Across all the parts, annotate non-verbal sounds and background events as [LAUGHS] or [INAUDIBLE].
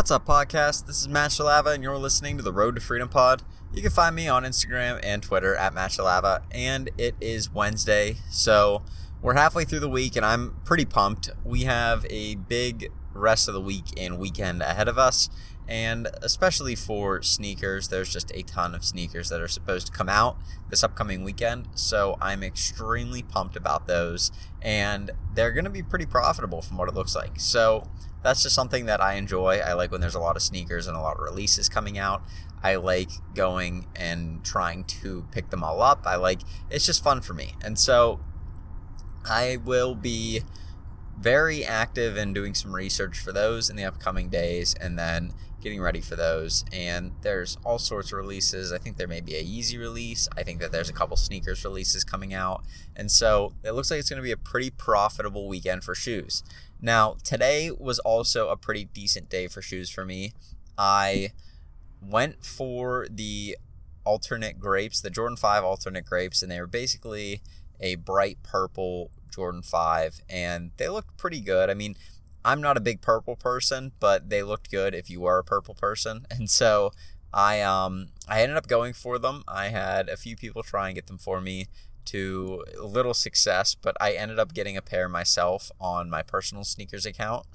What's up, podcast? This is Matt Shalava, and you're listening to the Road to Freedom Pod. You can find me on Instagram and Twitter at Matt Shalava, and it is Wednesday, so we're halfway through the week, and I'm pretty pumped. We have a big rest of the week and weekend ahead of us, and especially for sneakers, there's just a ton of sneakers that are supposed to come out this upcoming weekend. So I'm extremely pumped about those, and they're going to be pretty profitable from what it looks like. So that's just something that I enjoy. I like when there's a lot of sneakers and a lot of releases coming out. I like going and trying to pick them all up. I like it's just fun for me. And so I will be very active in doing some research for those in the upcoming days and then getting ready for those. And there's all sorts of releases. I think there may be a Yeezy release. I think that there's a couple sneakers releases coming out. And so it looks like it's going to be a pretty profitable weekend for shoes. Now, today was also a pretty decent day for shoes for me. I went for the alternate grapes, the Jordan 5 alternate grapes, and they were basically a bright purple Jordan 5, and they looked pretty good. I mean, I'm not a big purple person, but they looked good if you were a purple person. [LAUGHS] And so I um I ended up going for them. I had a few people try and get them for me to little success, but I ended up getting a pair myself on my personal sneakers account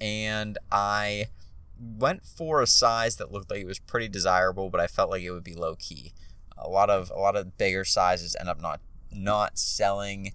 and I went for a size that looked like it was pretty desirable, but I felt like it would be low key. A lot of a lot of bigger sizes end up not not selling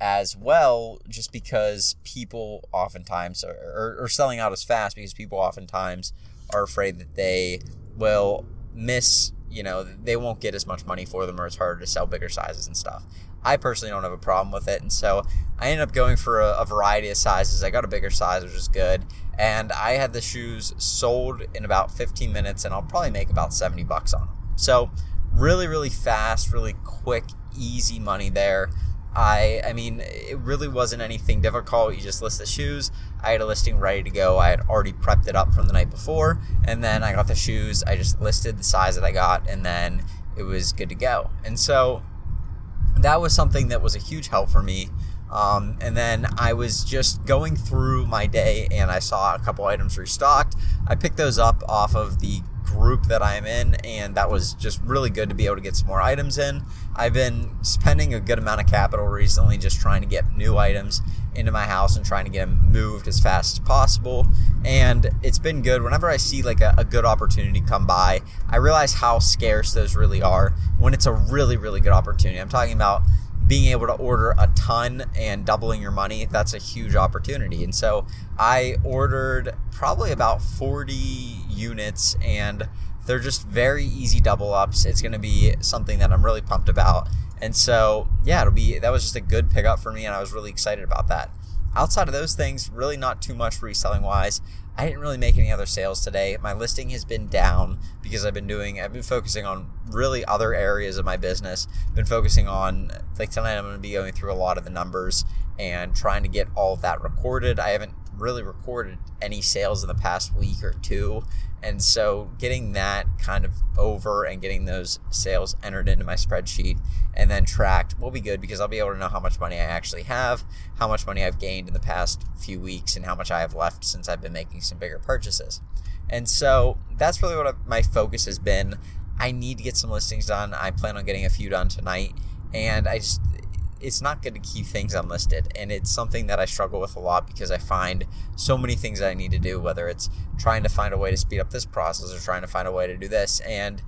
as well just because people oftentimes are, are, are, selling out as fast because people oftentimes are afraid that they will miss you know they won't get as much money for them or it's harder to sell bigger sizes and stuff. I personally don't have a problem with it and so i ended up going for a, a variety of sizes. I got a bigger size which is good and i had the shoes sold in about 15 minutes and i'll probably make about 70 bucks on them so really really fast really quick easy money there I I mean it really wasn't anything difficult. You just list the shoes. I had a listing ready to go. I had already prepped it up from the night before, and then I got the shoes. I just listed the size that I got, and then it was good to go. And so that was something that was a huge help for me. Um, and then I was just going through my day, and I saw a couple items restocked. I picked those up off of the group that I'm in, and that was just really good to be able to get some more items in. I've been spending a good amount of capital recently just trying to get new items into my house and trying to get them moved as fast as possible. And it's been good. Whenever I see like a, a good opportunity come by, I realize how scarce those really are when it's a really, really good opportunity. I'm talking about being able to order a ton and doubling your money, that's a huge opportunity. And so I ordered probably about 40 units and they're just very easy double ups. It's going to be something that I'm really pumped about. And so, yeah, it'll be that was just a good pickup for me and I was really excited about that. Outside of those things, really not too much reselling wise. I didn't really make any other sales today. My listing has been down because I've been doing, I've been focusing on really other areas of my business. Been focusing on, like tonight, I'm going to be going through a lot of the numbers and trying to get all of that recorded. I haven't really recorded any sales in the past week or two. And so getting that kind of over and getting those sales entered into my spreadsheet and then tracked will be good because I'll be able to know how much money I actually have, how much money I've gained in the past few weeks, and how much I have left since I've been making some bigger purchases. And so that's really what my focus has been. I need to get some listings done. I plan on getting a few done tonight. And I just, it's not good to keep things unlisted and it's something that i struggle with a lot because i find so many things that i need to do whether it's trying to find a way to speed up this process or trying to find a way to do this and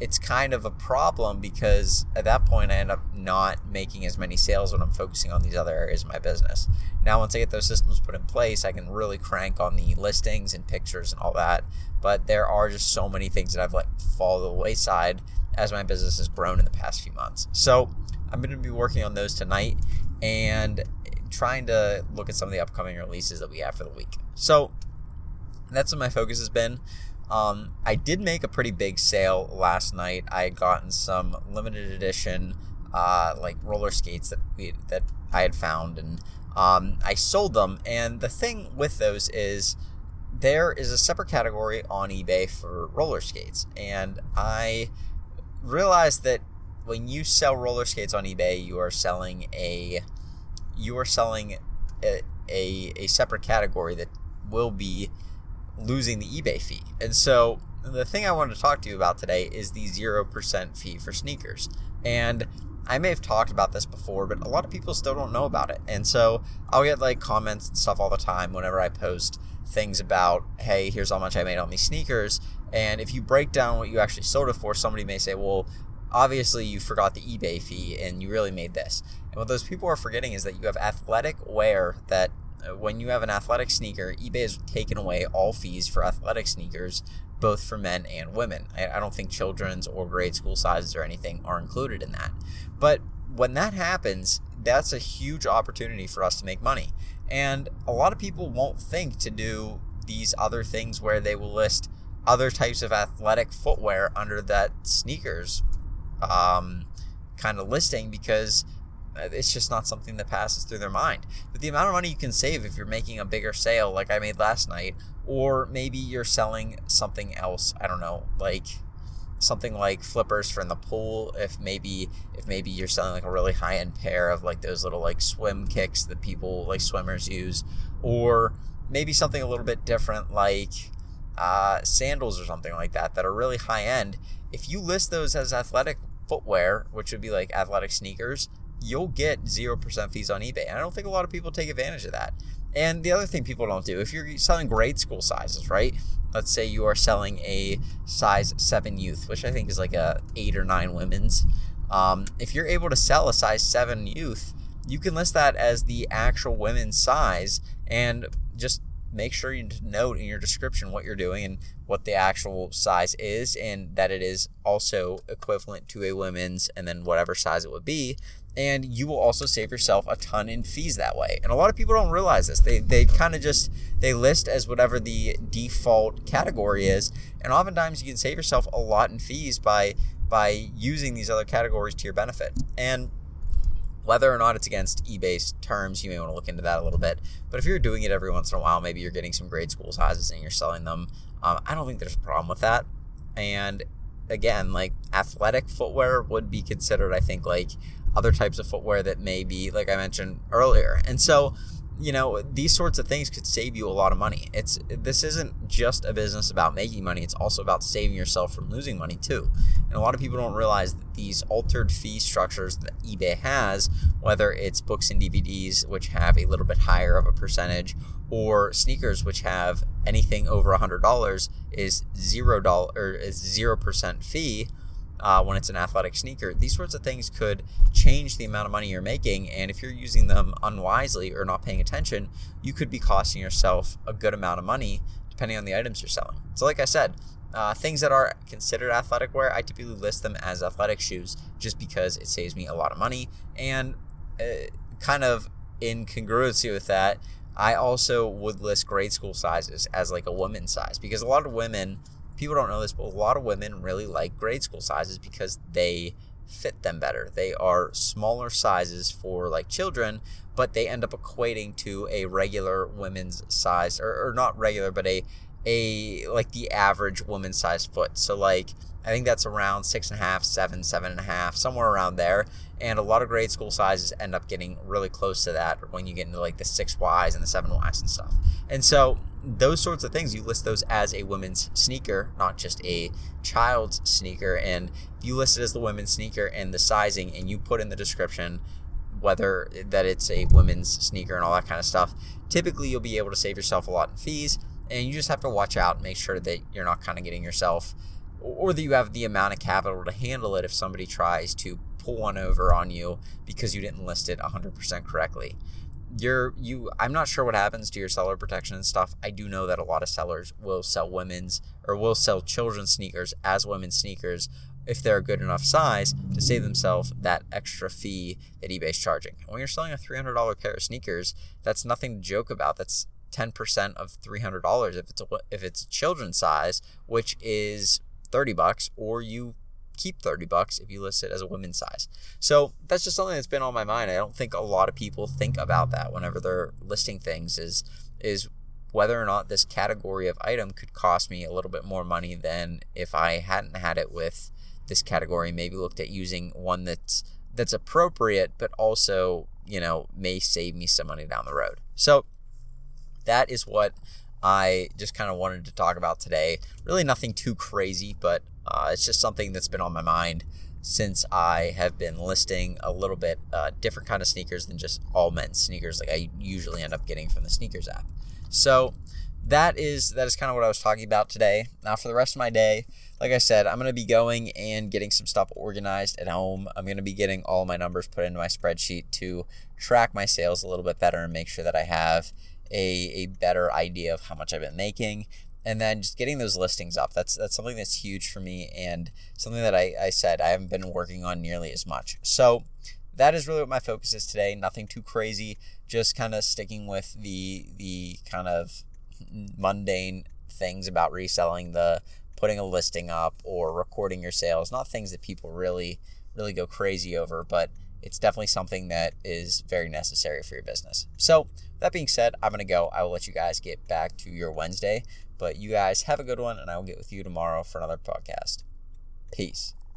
it's kind of a problem because at that point I end up not making as many sales when I'm focusing on these other areas of my business. Now, once I get those systems put in place, I can really crank on the listings and pictures and all that. But there are just so many things that I've let fall to the wayside as my business has grown in the past few months. So I'm going to be working on those tonight and trying to look at some of the upcoming releases that we have for the week. So that's what my focus has been. Um, I did make a pretty big sale last night. I had gotten some limited edition, uh, like roller skates that we that I had found, and um, I sold them. And the thing with those is there is a separate category on eBay for roller skates, and I realized that when you sell roller skates on eBay, you are selling a you are selling a, a, a separate category that will be losing the eBay fee. And so the thing I wanted to talk to you about today is the 0% fee for sneakers. And I may have talked about this before, but a lot of people still don't know about it. And so I'll get like comments and stuff all the time whenever I post things about, hey, here's how much I made on these sneakers. And if you break down what you actually sold it for, somebody may say, well, obviously you forgot the eBay fee and you really made this. And what those people are forgetting is that you have athletic wear that uh, when you have an athletic sneaker, eBay has taken away all fees for athletic sneakers, both for men and women. I, I don't think children's or grade school sizes or anything are included in that. But when that happens, that's a huge opportunity for us to make money. And a lot of people won't think to do these other things where they will list other types of athletic footwear under that sneakers um, kind of listing because it's just not something that passes through their mind. But the amount of money you can save if you're making a bigger sale, like I made last night, or maybe you're selling something else, I don't know, like something like flippers from the pool if maybe if maybe you're selling like a really high end pair of like those little like swim kicks that people like swimmers use or maybe something a little bit different like uh, sandals or something like that that are really high end if you list those as athletic footwear which would be like athletic sneakers you'll get 0% fees on ebay and i don't think a lot of people take advantage of that and the other thing people don't do, if you're selling grade school sizes, right? Let's say you are selling a size seven youth, which I think is like a eight or nine women's. Um, if you're able to sell a size seven youth, you can list that as the actual women's size and just make sure you note in your description what you're doing and what the actual size is and that it is also equivalent to a women's and then whatever size it would be and you will also save yourself a ton in fees that way. And a lot of people don't realize this. They they kind of just they list as whatever the default category is, and oftentimes you can save yourself a lot in fees by by using these other categories to your benefit. And whether or not it's against eBay's terms, you may want to look into that a little bit. But if you're doing it every once in a while, maybe you're getting some grade school sizes and you're selling them. Um, I don't think there's a problem with that. And again, like athletic footwear would be considered, I think, like other types of footwear that may be, like I mentioned earlier. And so, you know, these sorts of things could save you a lot of money. It's this isn't just a business about making money, it's also about saving yourself from losing money too. And a lot of people don't realize that these altered fee structures that eBay has, whether it's books and DVDs which have a little bit higher of a percentage or sneakers which have anything over a $100 is 0 dollar or is 0% fee uh, when it's an athletic sneaker. These sorts of things could change the amount of money you're making. And if you're using them unwisely or not paying attention, you could be costing yourself a good amount of money depending on the items you're selling. So, like I said, uh, things that are considered athletic wear, I typically list them as athletic shoes just because it saves me a lot of money. And uh, kind of in congruency with that, I also would list grade school sizes as like a woman's size because a lot of women people don't know this, but a lot of women really like grade school sizes because they fit them better. They are smaller sizes for like children, but they end up equating to a regular women's size, or, or not regular, but a a like the average woman's size foot. So like I think that's around six and a half, seven, seven and a half, somewhere around there. And a lot of grade school sizes end up getting really close to that when you get into like the six Ys and the seven Ys and stuff. And so those sorts of things, you list those as a women's sneaker, not just a child's sneaker. And you list it as the women's sneaker and the sizing, and you put in the description whether that it's a women's sneaker and all that kind of stuff. Typically, you'll be able to save yourself a lot in fees, and you just have to watch out and make sure that you're not kind of getting yourself, or that you have the amount of capital to handle it if somebody tries to pull one over on you because you didn't list it 100% correctly. You're you i'm not sure what happens to your seller protection and stuff. I do know that a lot of sellers will sell women's or will sell children's sneakers as women's sneakers if they're a good enough size to save themselves that extra fee that ebay's charging. When you're selling a $300 pair of sneakers that's nothing to joke about. That's 10% of $300 if it's a if it's children's size which is 30 bucks or you keep 30 bucks if you list it as a women's size. So that's just something that's been on my mind. I don't think a lot of people think about that whenever they're listing things is is whether or not this category of item could cost me a little bit more money than if I hadn't had it with this category, maybe looked at using one that's that's appropriate but also, you know, may save me some money down the road. So that is what I just kind of wanted to talk about today. Really, nothing too crazy, but uh, it's just something that's been on my mind since I have been listing a little bit uh, different kind of sneakers than just all men's sneakers, like I usually end up getting from the sneakers app. So that is that is kind of what I was talking about today. Now for the rest of my day, like I said, I'm to be going and getting some stuff organized at home. I'm to be getting all my numbers put into my spreadsheet to track my sales a little bit better and make sure that I have a, a better idea of how much I've been making. And then just getting those listings up. That's that's something that's huge for me and something that I, I said I haven't been working on nearly as much. So that is really what my focus is today. Nothing too crazy, just kind of sticking with the the kind of mundane things about reselling the putting a listing up or recording your sales. Not things that people really, really go crazy over, but it's definitely something that is very necessary for your business. So, that being said, I'm going to go. I will let you guys get back to your Wednesday, but you guys have a good one, and I will get with you tomorrow for another podcast. Peace.